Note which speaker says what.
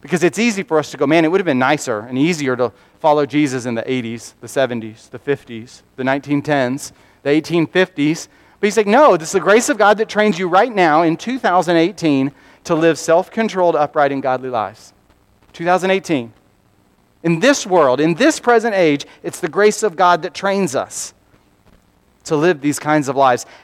Speaker 1: Because it's easy for us to go, man, it would have been nicer and easier to follow Jesus in the 80s, the 70s, the 50s, the 1910s, the 1850s. But he's like, no, this is the grace of God that trains you right now in 2018 to live self controlled, upright, and godly lives. 2018. In this world, in this present age, it's the grace of God that trains us to live these kinds of lives.